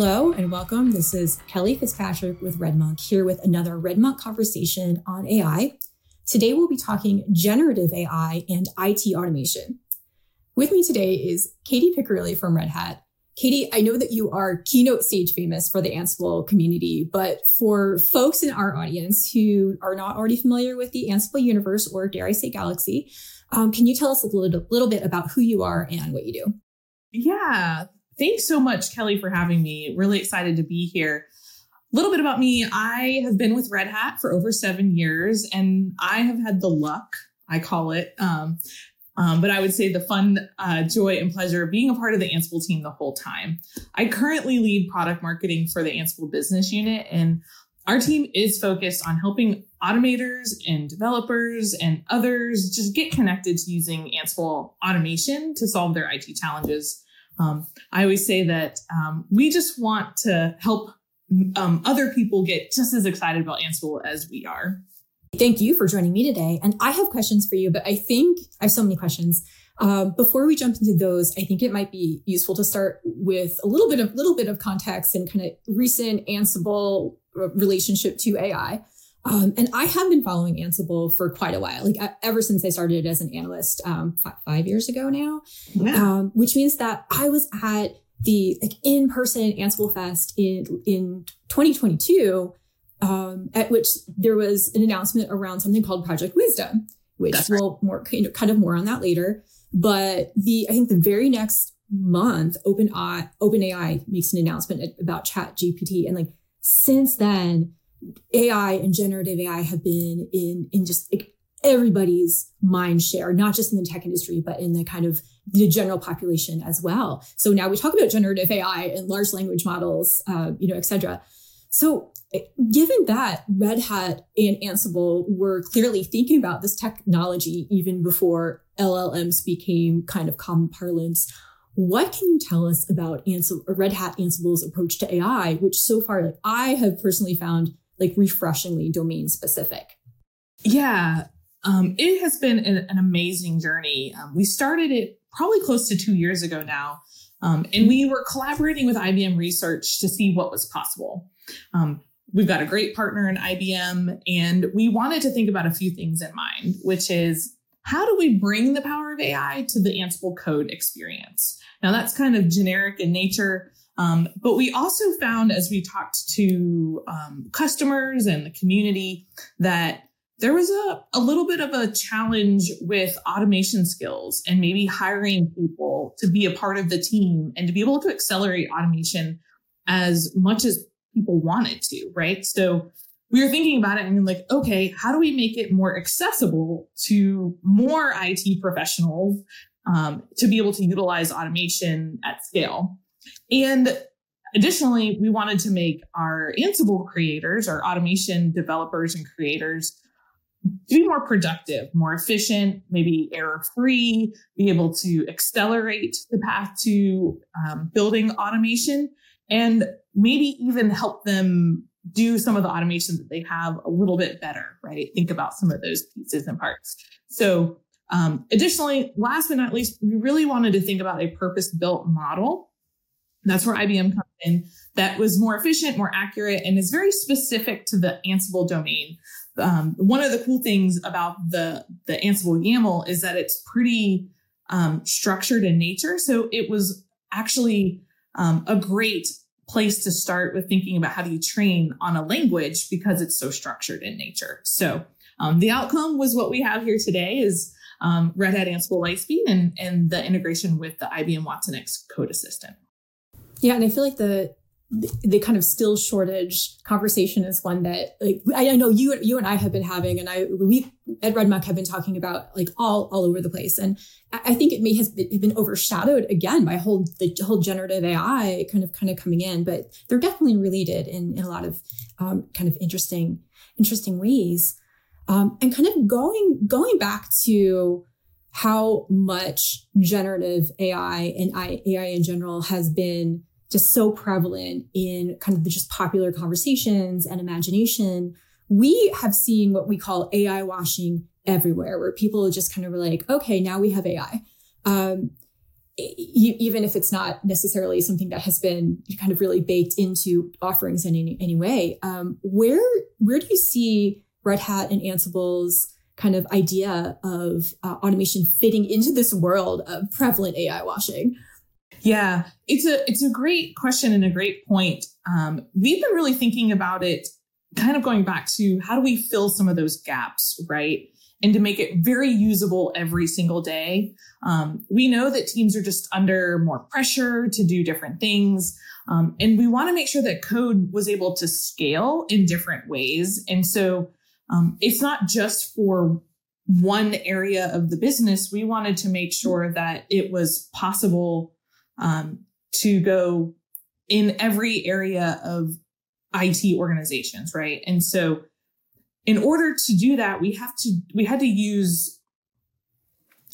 Hello and welcome. This is Kelly Fitzpatrick with RedMonk here with another RedMonk conversation on AI. Today we'll be talking generative AI and IT automation. With me today is Kaete Piccirilli from Red Hat. Kaete, I know that you are keynote stage famous for the Ansible community, but for folks in our audience who are not already familiar with the Ansible universe or dare I say galaxy, um, can you tell us a little, little bit about who you are and what you do? Yeah, Thanks so much, Kelly, for having me. Really excited to be here. A little bit about me I have been with Red Hat for over seven years, and I have had the luck, I call it, um, um, but I would say the fun, uh, joy, and pleasure of being a part of the Ansible team the whole time. I currently lead product marketing for the Ansible business unit, and our team is focused on helping automators and developers and others just get connected to using Ansible automation to solve their IT challenges. Um, I always say that um, we just want to help um, other people get just as excited about Ansible as we are. Thank you for joining me today. And I have questions for you, but I think I have so many questions. Um, before we jump into those, I think it might be useful to start with a little bit of little bit of context and kind of recent Ansible relationship to AI. Um, and I have been following Ansible for quite a while, like ever since I started as an analyst um, f- five years ago now, yeah. um, which means that I was at the like in person Ansible Fest in in 2022, um, at which there was an announcement around something called Project Wisdom, which That's we'll right. more kind of, kind of more on that later. But the I think the very next month, OpenAI OpenAI makes an announcement about Chat GPT, and like since then AI and generative AI have been in in just like everybody's mind share, not just in the tech industry, but in the kind of the general population as well. So now we talk about generative AI and large language models, uh, you know, et cetera. So eh, given that Red Hat and Ansible were clearly thinking about this technology even before LLMs became kind of common parlance, what can you tell us about Ansible, Red Hat Ansible's approach to AI, which so far like I have personally found like refreshingly domain specific. Yeah, um, it has been an, an amazing journey. Um, we started it probably close to two years ago now, um, and we were collaborating with IBM Research to see what was possible. Um, we've got a great partner in IBM, and we wanted to think about a few things in mind, which is how do we bring the power of AI to the Ansible code experience? Now, that's kind of generic in nature. Um, but we also found as we talked to um, customers and the community that there was a, a little bit of a challenge with automation skills and maybe hiring people to be a part of the team and to be able to accelerate automation as much as people wanted to, right? So we were thinking about it and like, okay, how do we make it more accessible to more IT professionals um, to be able to utilize automation at scale? And additionally, we wanted to make our Ansible creators, our automation developers and creators, be more productive, more efficient, maybe error free, be able to accelerate the path to um, building automation, and maybe even help them do some of the automation that they have a little bit better, right? Think about some of those pieces and parts. So, um, additionally, last but not least, we really wanted to think about a purpose built model that's where IBM comes in. That was more efficient, more accurate, and is very specific to the Ansible domain. Um, one of the cool things about the the Ansible YAML is that it's pretty um, structured in nature. So it was actually um, a great place to start with thinking about how do you train on a language because it's so structured in nature. So um, the outcome was what we have here today is um, Red Hat Ansible Lightspeed and, and the integration with the IBM Watson X Code Assistant. Yeah, and I feel like the the kind of skill shortage conversation is one that like I, know you you and I have been having, and I we at RedMonk have been talking about like all all over the place, and I think it may has been overshadowed again by whole the whole generative AI kind of kind of coming in, but they're definitely related in in a lot of um, kind of interesting interesting ways, um, and kind of going going back to how much generative AI and AI in general has been just so prevalent in kind of the just popular conversations and imagination, we have seen what we call AI washing everywhere, where people just kind of were like, okay, now we have AI. Um, even if it's not necessarily something that has been kind of really baked into offerings in any, any way, um, where where do you see Red Hat and Ansible's kind of idea of uh, automation fitting into this world of prevalent AI washing? Yeah, it's a it's a great question and a great point. Um, we've been really thinking about it, kind of going back to how do we fill some of those gaps, right? And to make it very usable every single day. Um, we know that teams are just under more pressure to do different things. Um, and we want to make sure that code was able to scale in different ways. And so um, it's not just for one area of the business. We wanted to make sure that it was possible um, to go in every area of IT organizations, right? And so in order to do that, we have to we had to use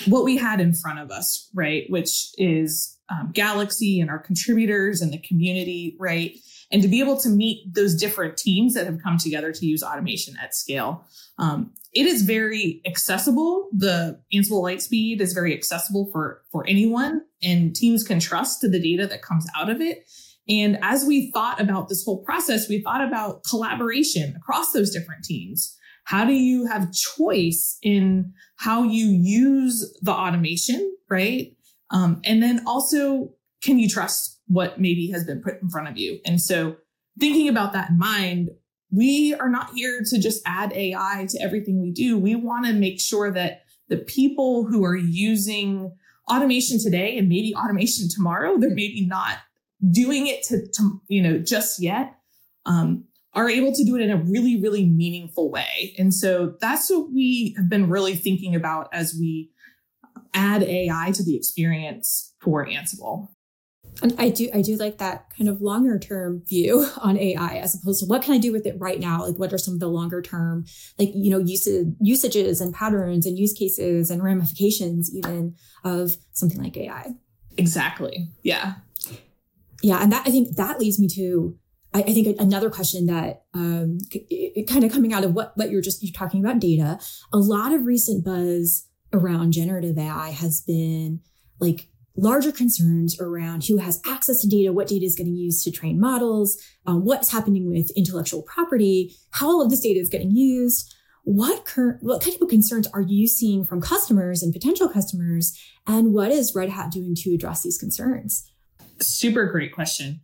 what we had in front of us, right? Which is um, Galaxy and our contributors and the community, right? And to be able to meet those different teams that have come together to use automation at scale. Um, it is very accessible. The Ansible Lightspeed is very accessible for, for anyone and teams can trust to the data that comes out of it. And as we thought about this whole process, we thought about collaboration across those different teams. How do you have choice in how you use the automation, right? Um, and then also, can you trust what maybe has been put in front of you? And so, thinking about that in mind, we are not here to just add AI to everything we do. We want to make sure that the people who are using automation today and maybe automation tomorrow, they're maybe not doing it to, to you know, just yet, um, are able to do it in a really, really meaningful way. And so that's what we have been really thinking about as we add AI to the experience for Ansible. And I do I do like that kind of longer term view on AI as opposed to what can I do with it right now? Like what are some of the longer term like you know usage usages and patterns and use cases and ramifications even of something like AI. Exactly. Yeah. Yeah, and that I think that leads me to I, I think another question that um, it, kind of coming out of what what you're just you're talking about data. A lot of recent buzz around generative AI has been like larger concerns around who has access to data, what data is getting used to train models, um, what's happening with intellectual property, how all of this data is getting used. What cur- what kind of concerns are you seeing from customers and potential customers, and what is Red Hat doing to address these concerns? Super great question.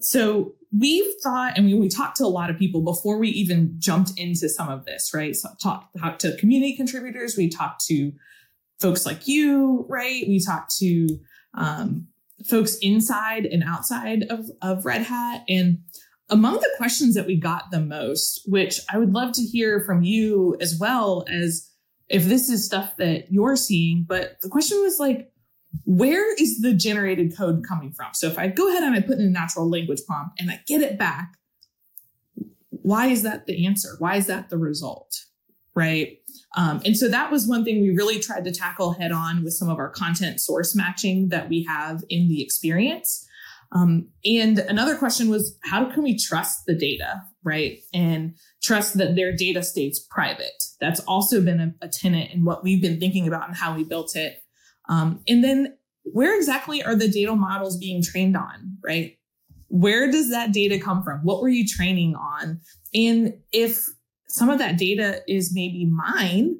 So we've thought, and we, we talked to a lot of people before we even jumped into some of this, right? So talked talk to community contributors, we talked to folks like you, right? We talked to um, folks inside and outside of, of Red Hat. And among the questions that we got the most, which I would love to hear from you as well as if this is stuff that you're seeing, but the question was like, where is the generated code coming from? So if I go ahead and I put in a natural language prompt and I get it back, why is that the answer? Why is that the result? Right. Um, and so that was one thing we really tried to tackle head on with some of our content source matching that we have in the experience. Um, and another question was, how can we trust the data, right? And trust that their data stays private. That's also been a, a tenet in what we've been thinking about and how we built it. Um, and then where exactly are the data models being trained on, right? Where does that data come from? What were you training on? And if some of that data is maybe mine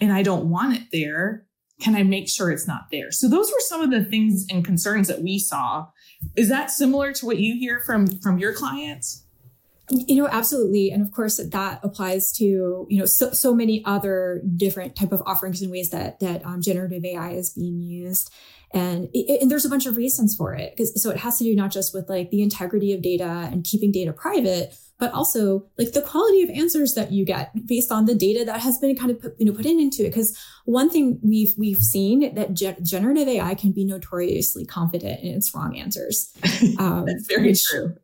and I don't want it there. Can I make sure it's not there? So those were some of the things and concerns that we saw. Is that similar to what you hear from from your clients? you know absolutely and of course that applies to you know so, so many other different type of offerings and ways that that um, generative ai is being used and, it, and there's a bunch of reasons for it because so it has to do not just with like the integrity of data and keeping data private but also like the quality of answers that you get based on the data that has been kind of put, you know put in into it. Because one thing we've we've seen that ge- generative ai can be notoriously confident in its wrong answers um, that's very which, true.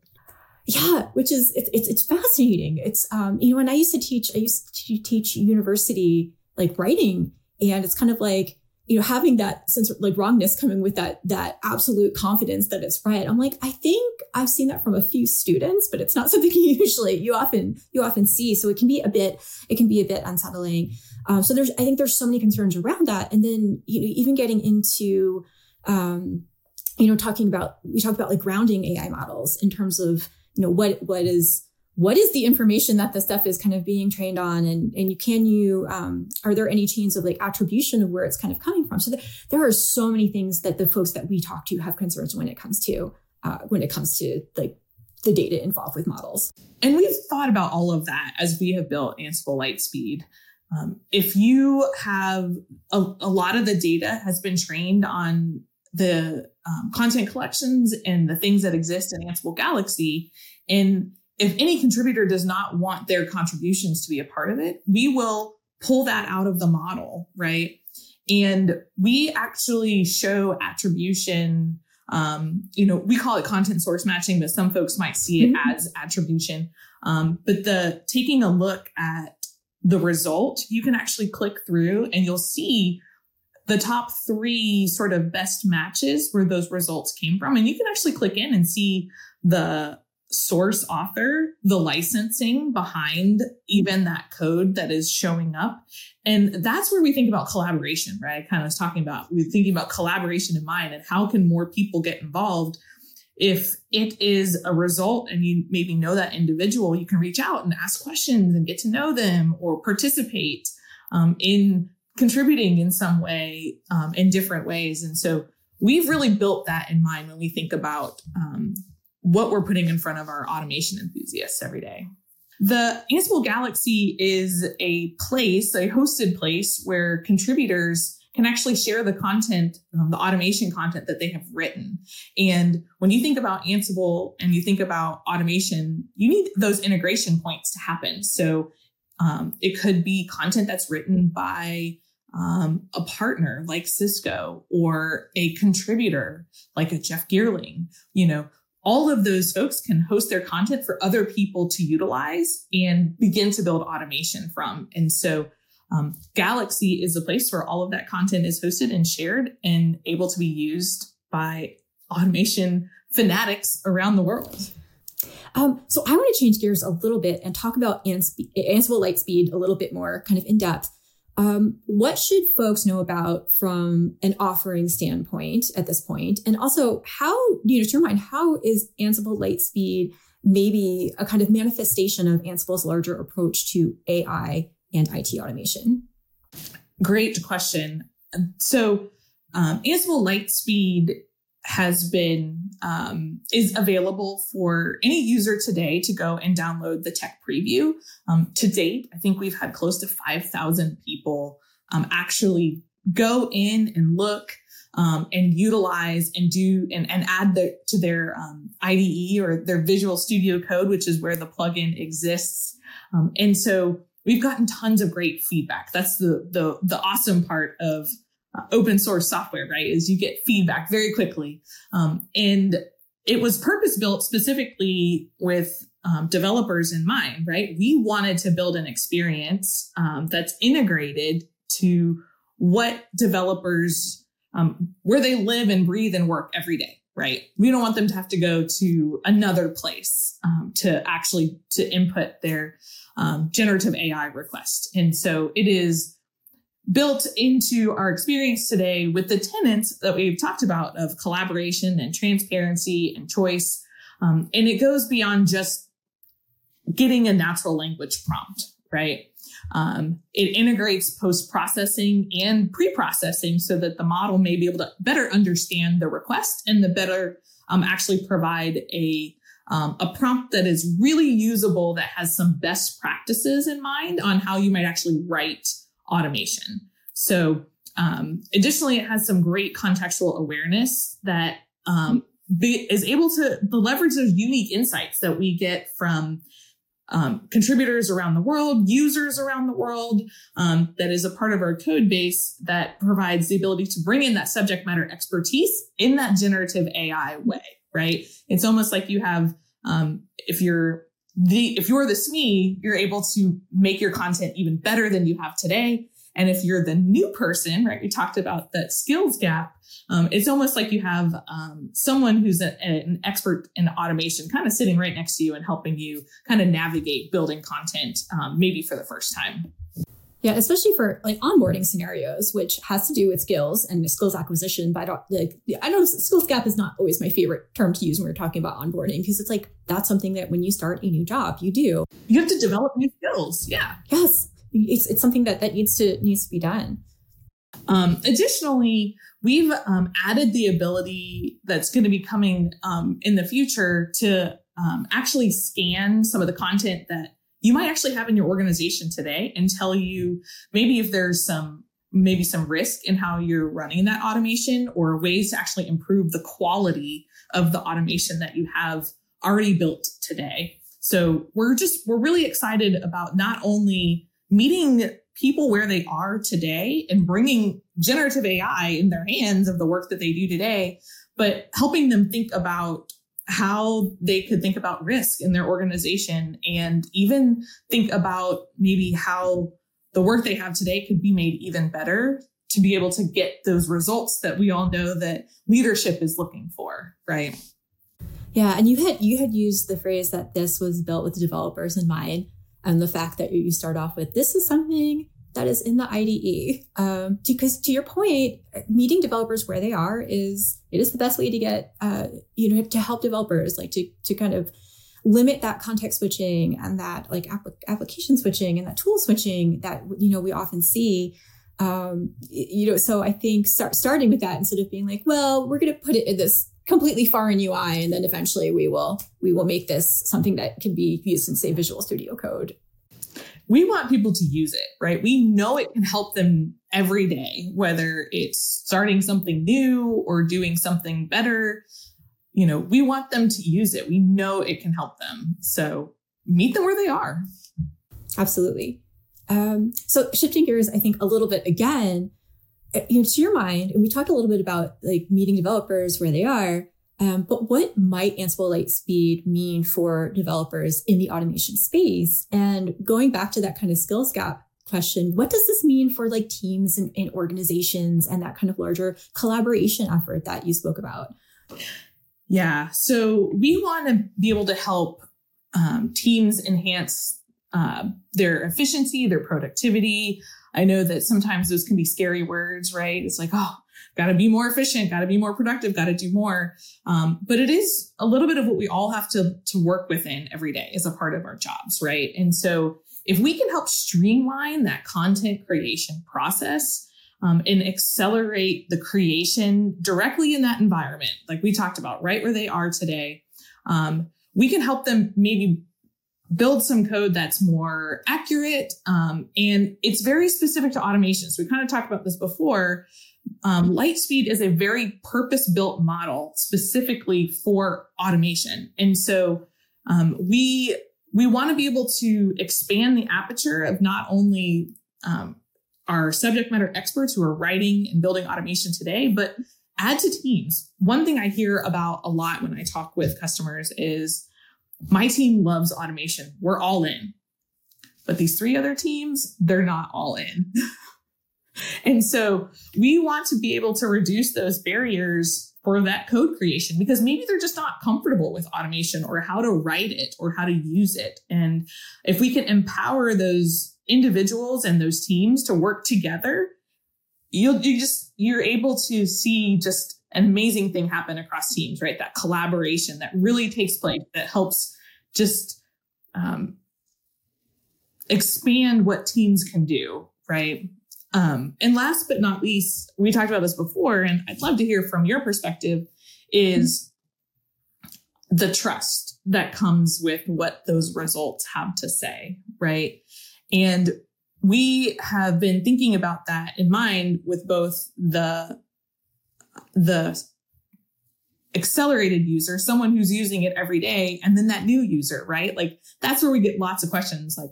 Yeah which is it's, it's it's fascinating. It's um you know when i used to teach i used to teach university like writing and it's kind of like you know having that sense of like wrongness coming with that that absolute confidence that it's right. I'm like i think i've seen that from a few students but it's not something you usually you often you often see. So it can be a bit it can be a bit unsettling. Um, so there's i think there's so many concerns around that. And then you know even getting into um, you know, talking about we talk about like grounding AI models in terms of you know what what is what is the information that the stuff is kind of being trained on? And and you can you um, are there any chains of like attribution of where it's kind of coming from? So there, there are so many things that the folks that we talk to have concerns when it comes to uh, when it comes to like the data involved with models. And we've thought about all of that as we have built ansible lightspeed. Um, if you have a, a lot of the data has been trained on the um, content collections and the things that exist in ansible galaxy and if any contributor does not want their contributions to be a part of it, we will pull that out of the model, right? And we actually show attribution. Um, you know, we call it content source matching, but some folks might see it mm-hmm. as attribution. Um, but the taking a look at the result, you can actually click through and you'll see the top three sort of best matches where those results came from. And you can actually click in and see the source author, the licensing behind even that code that is showing up. And that's where we think about collaboration, right? I kind of was talking about, we're thinking about collaboration in mind and how can more people get involved. If it is a result and you maybe know that individual, you can reach out and ask questions and get to know them or participate um, in contributing in some way um, in different ways. And so we've really built that in mind when we think about um, what we're putting in front of our automation enthusiasts every day. The Ansible Galaxy is a place, a hosted place where contributors can actually share the content, um, the automation content that they have written. And when you think about Ansible and you think about automation, you need those integration points to happen. So um, it could be content that's written by um, a partner like Cisco or a contributor like a Jeff Geerling, you know, all of those folks can host their content for other people to utilize and begin to build automation from. And so um, Galaxy is a place where all of that content is hosted and shared and able to be used by automation fanatics around the world. Um, so I want to change gears a little bit and talk about Ansible Lightspeed a little bit more kind of in depth. Um, what should folks know about from an offering standpoint at this point? And also, how, you know, to your mind, how is Ansible Lightspeed maybe a kind of manifestation of Ansible's larger approach to AI and IT automation? Great question. So, um, Ansible Lightspeed has been um, is available for any user today to go and download the tech preview. Um, to date, I think we've had close to five thousand people um, actually go in and look um, and utilize and do and, and add the, to their um, IDE or their Visual Studio Code, which is where the plugin exists. Um, and so we've gotten tons of great feedback. That's the the the awesome part of open source software, right? Is you get feedback very quickly. Um, and it was purpose built specifically with um, developers in mind, right? We wanted to build an experience um, that's integrated to what developers, um, where they live and breathe and work every day, right? We don't want them to have to go to another place um, to actually to input their um, generative AI request. And so it is built into our experience today with the tenets that we've talked about of collaboration and transparency and choice. Um, and it goes beyond just getting a natural language prompt, right? Um, it integrates post processing and pre processing so that the model may be able to better understand the request and the better um, actually provide a um, a prompt that is really usable that has some best practices in mind on how you might actually write automation. So um, additionally, it has some great contextual awareness that um, be, is able to the leverage those unique insights that we get from um, contributors around the world, users around the world, um, that is a part of our code base that provides the ability to bring in that subject matter expertise in that generative AI way, right? It's almost like you have, um, if you're the if you're the SME, you're able to make your content even better than you have today. And if you're the new person, right, we talked about that skills gap. Um, it's almost like you have um, someone who's a, an expert in automation kind of sitting right next to you and helping you kind of navigate building content, um, maybe for the first time. Yeah, especially for like onboarding scenarios, which has to do with skills and skills acquisition. But I don't like I know skills gap is not always my favorite term to use when we're talking about onboarding because it's like that's something that when you start a new job, you do. You have to develop new skills. Yeah. Yes, it's it's something that that needs to needs to be done. Um, additionally, we've um, added the ability that's going to be coming um, in the future to um, actually scan some of the content that you might actually have in your organization today and tell you maybe if there's some maybe some risk in how you're running that automation or ways to actually improve the quality of the automation that you have already built today. So we're just we're really excited about not only meeting people where they are today and bringing generative AI in their hands of the work that they do today, but helping them think about how they could think about risk in their organization and even think about maybe how the work they have today could be made even better to be able to get those results that we all know that leadership is looking for right? Yeah and you had you had used the phrase that this was built with developers in mind and the fact that you start off with this is something that is in the IDE. Um, because to your point, meeting developers where they are is it is the best way to get uh, you know to help developers like to to kind of limit that context switching and that like app- application switching and that tool switching that you know we often see. Um, you know, so I think start, starting with that instead of being like, well, we're going to put it in this completely foreign UI, and then eventually we will we will make this something that can be used in say Visual Studio Code we want people to use it, right? We know it can help them every day, whether it's starting something new or doing something better. You know, we want them to use it. We know it can help them. So meet them where they are. Absolutely. Um, so shifting gears, I think a little bit again, uh, you know, to your mind, and we talked a little bit about like meeting developers where they are. Um, but what might Ansible Lightspeed mean for developers in the automation space? And going back to that kind of skills gap question, what does this mean for like teams and, and organizations and that kind of larger collaboration effort that you spoke about? Yeah. So we want to be able to help um, teams enhance uh, their efficiency, their productivity. I know that sometimes those can be scary words, right? It's like, oh, got to be more efficient, got to be more productive, got to do more. Um, but it is a little bit of what we all have to, to work within every day as a part of our jobs, right? And so if we can help streamline that content creation process, um, and accelerate the creation directly in that environment, like we talked about, right where they are today. Um, we can help them maybe build some code that's more accurate. Um, and it's very specific to automation. So we kind of talked about this before, um, Lightspeed is a very purpose built model specifically for automation. And so um, we we want to be able to expand the aperture of not only um, our subject matter experts who are writing and building automation today, but add to teams. One thing I hear about a lot when I talk with customers is my team loves automation. We're all in. But these three other teams, they're not all in. And so we want to be able to reduce those barriers for that code creation because maybe they're just not comfortable with automation or how to write it or how to use it. And if we can empower those individuals and those teams to work together, you'll you just you're able to see just an amazing thing happen across teams, right? That collaboration that really takes place that helps just um, expand what teams can do, right? Um, and last but not least, we talked about this before, and I'd love to hear from your perspective is the trust that comes with what those results have to say, right? And we have been thinking about that in mind with both the the accelerated user, someone who's using it every day, and then that new user, right? Like that's where we get lots of questions like,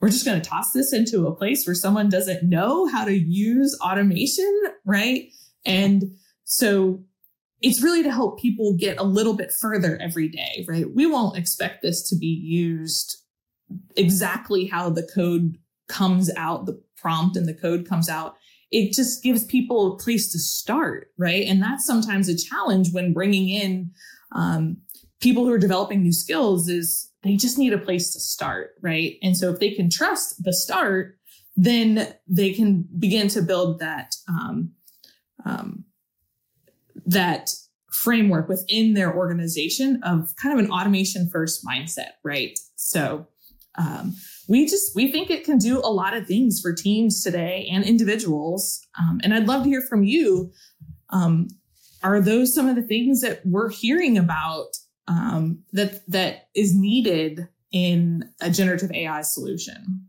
we're just going to toss this into a place where someone doesn't know how to use automation, right? And so it's really to help people get a little bit further every day, right? We won't expect this to be used exactly how the code comes out, the prompt and the code comes out. It just gives people a place to start, right? And that's sometimes a challenge when bringing in um, people who are developing new skills is they just need a place to start, right? And so if they can trust the start, then they can begin to build that um, um, that framework within their organization of kind of an automation first mindset, right? So um, we just we think it can do a lot of things for teams today and individuals. Um, and I'd love to hear from you. Um, are those some of the things that we're hearing about um, that that is needed in a generative AI solution?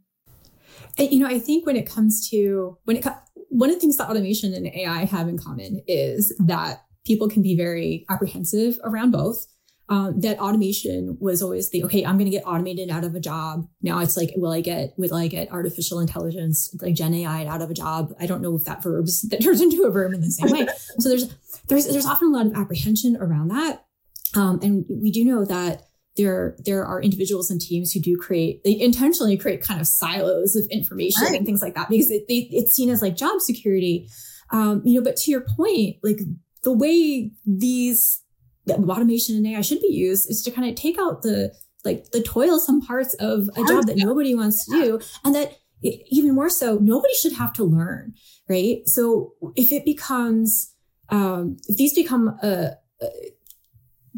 You know, I think when it comes to when it one of the things that automation and AI have in common is that people can be very apprehensive around both. Um, that automation was always the okay i'm going to get automated out of a job now it's like will i get will i get artificial intelligence like gen ai out of a job i don't know if that verbs that turns into a verb in the same way so there's there's there's often a lot of apprehension around that um, and we do know that there there are individuals and teams who do create they intentionally create kind of silos of information right. and things like that because it, they, it's seen as like job security. Um, you know but to your point like the way these the automation and AI should be used is to kind of take out the like the toilsome parts of a job that nobody wants to do and that even more so nobody should have to learn right? So if it becomes um, if these become a, a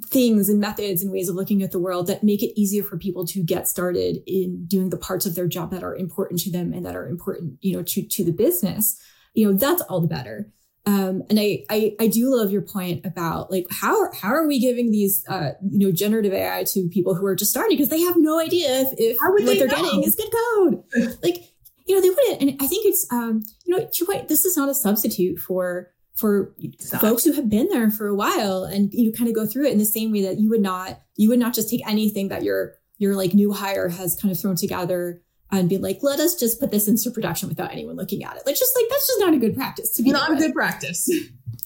things and methods and ways of looking at the world that make it easier for people to get started in doing the parts of their job that are important to them and that are important you know to to the business you know that's all the better um, and I, I, I do love your point about like how how are we giving these uh, you know generative AI to people who are just starting because they have no idea if, if what they are getting is good code. like you know they wouldn't. And I think it's um, you know to point this is not a substitute for for folks who have been there for a while and you know kind of go through it in the same way that you would not you would not just take anything that your your like new hire has kind of thrown together and be like, let us just put this into production without anyone looking at it. Like, just like that's just not a good practice to be not a good practice.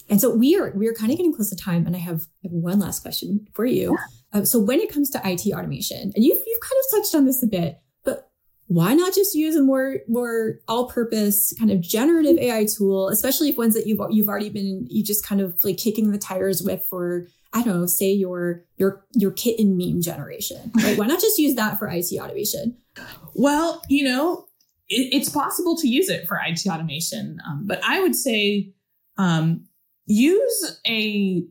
And so we are we are kind of getting close to time, and I have, I have one last question for you. Yeah. Uh, so when it comes to IT automation, and you've you've kind of touched on this a bit, why not just use a more more all purpose kind of generative AI tool, especially if ones that you've you've already been you just kind of like kicking the tires with for I don't know, say your your your kitten meme generation, right? Why not just use that for IT automation? Well, you know, it, it's possible to use it for IT automation, um, but I would say um, use a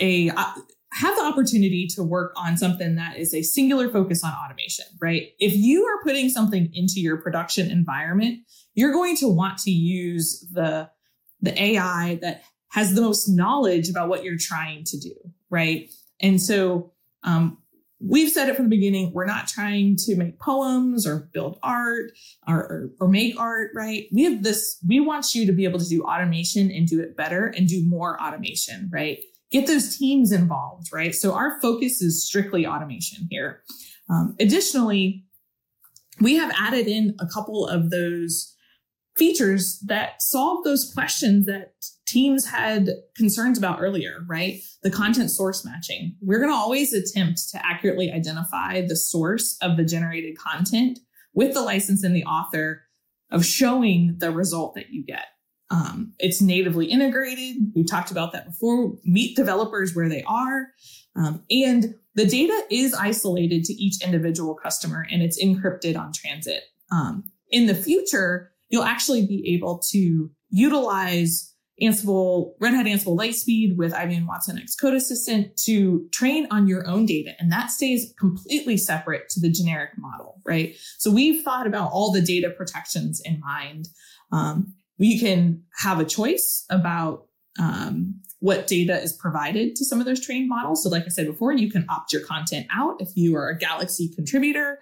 a uh, have the opportunity to work on something that is a singular focus on automation, right? If you are putting something into your production environment, you're going to want to use the the AI that has the most knowledge about what you're trying to do, right? And so um, we've said it from the beginning we're not trying to make poems or build art or, or, or, make art right we have this we want you to be able to do automation and do it better and do more automation right get those teams involved right so our focus is strictly automation here um, additionally we have added in a couple of those features that solve those questions that teams had concerns about earlier, right? The content source matching. We're going to always attempt to accurately identify the source of the generated content with the license and the author of showing the result that you get. Um, it's natively integrated. We talked about that before. Meet developers where they are. Um, and the data is isolated to each individual customer and it's encrypted on transit. Um, in the future, you'll actually be able to utilize Ansible, Red Hat Ansible Lightspeed with IBM Watson X Code Assistant to train on your own data. And that stays completely separate to the generic model, right? So we've thought about all the data protections in mind. Um, we can have a choice about um, what data is provided to some of those trained models. So, like I said before, you can opt your content out if you are a Galaxy contributor.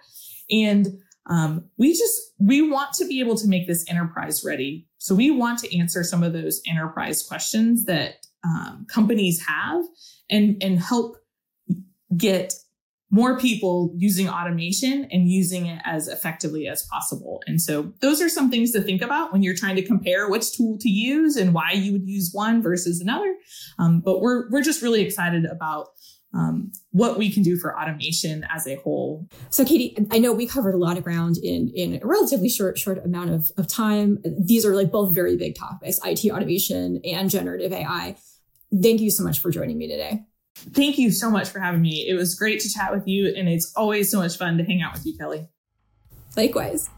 And um, we just we want to be able to make this enterprise ready. So we want to answer some of those enterprise questions that um, companies have, and and help get more people using automation and using it as effectively as possible. And so those are some things to think about when you're trying to compare which tool to use and why you would use one versus another. Um, but we're we're just really excited about um, what we can do for automation as a whole. So, Kaete, I know we covered a lot of ground in in a relatively short short amount of, of time. These are like both very big topics: IT automation and generative AI. Thank you so much for joining me today. Thank you so much for having me. It was great to chat with you, and it's always so much fun to hang out with you, Kelly. Likewise.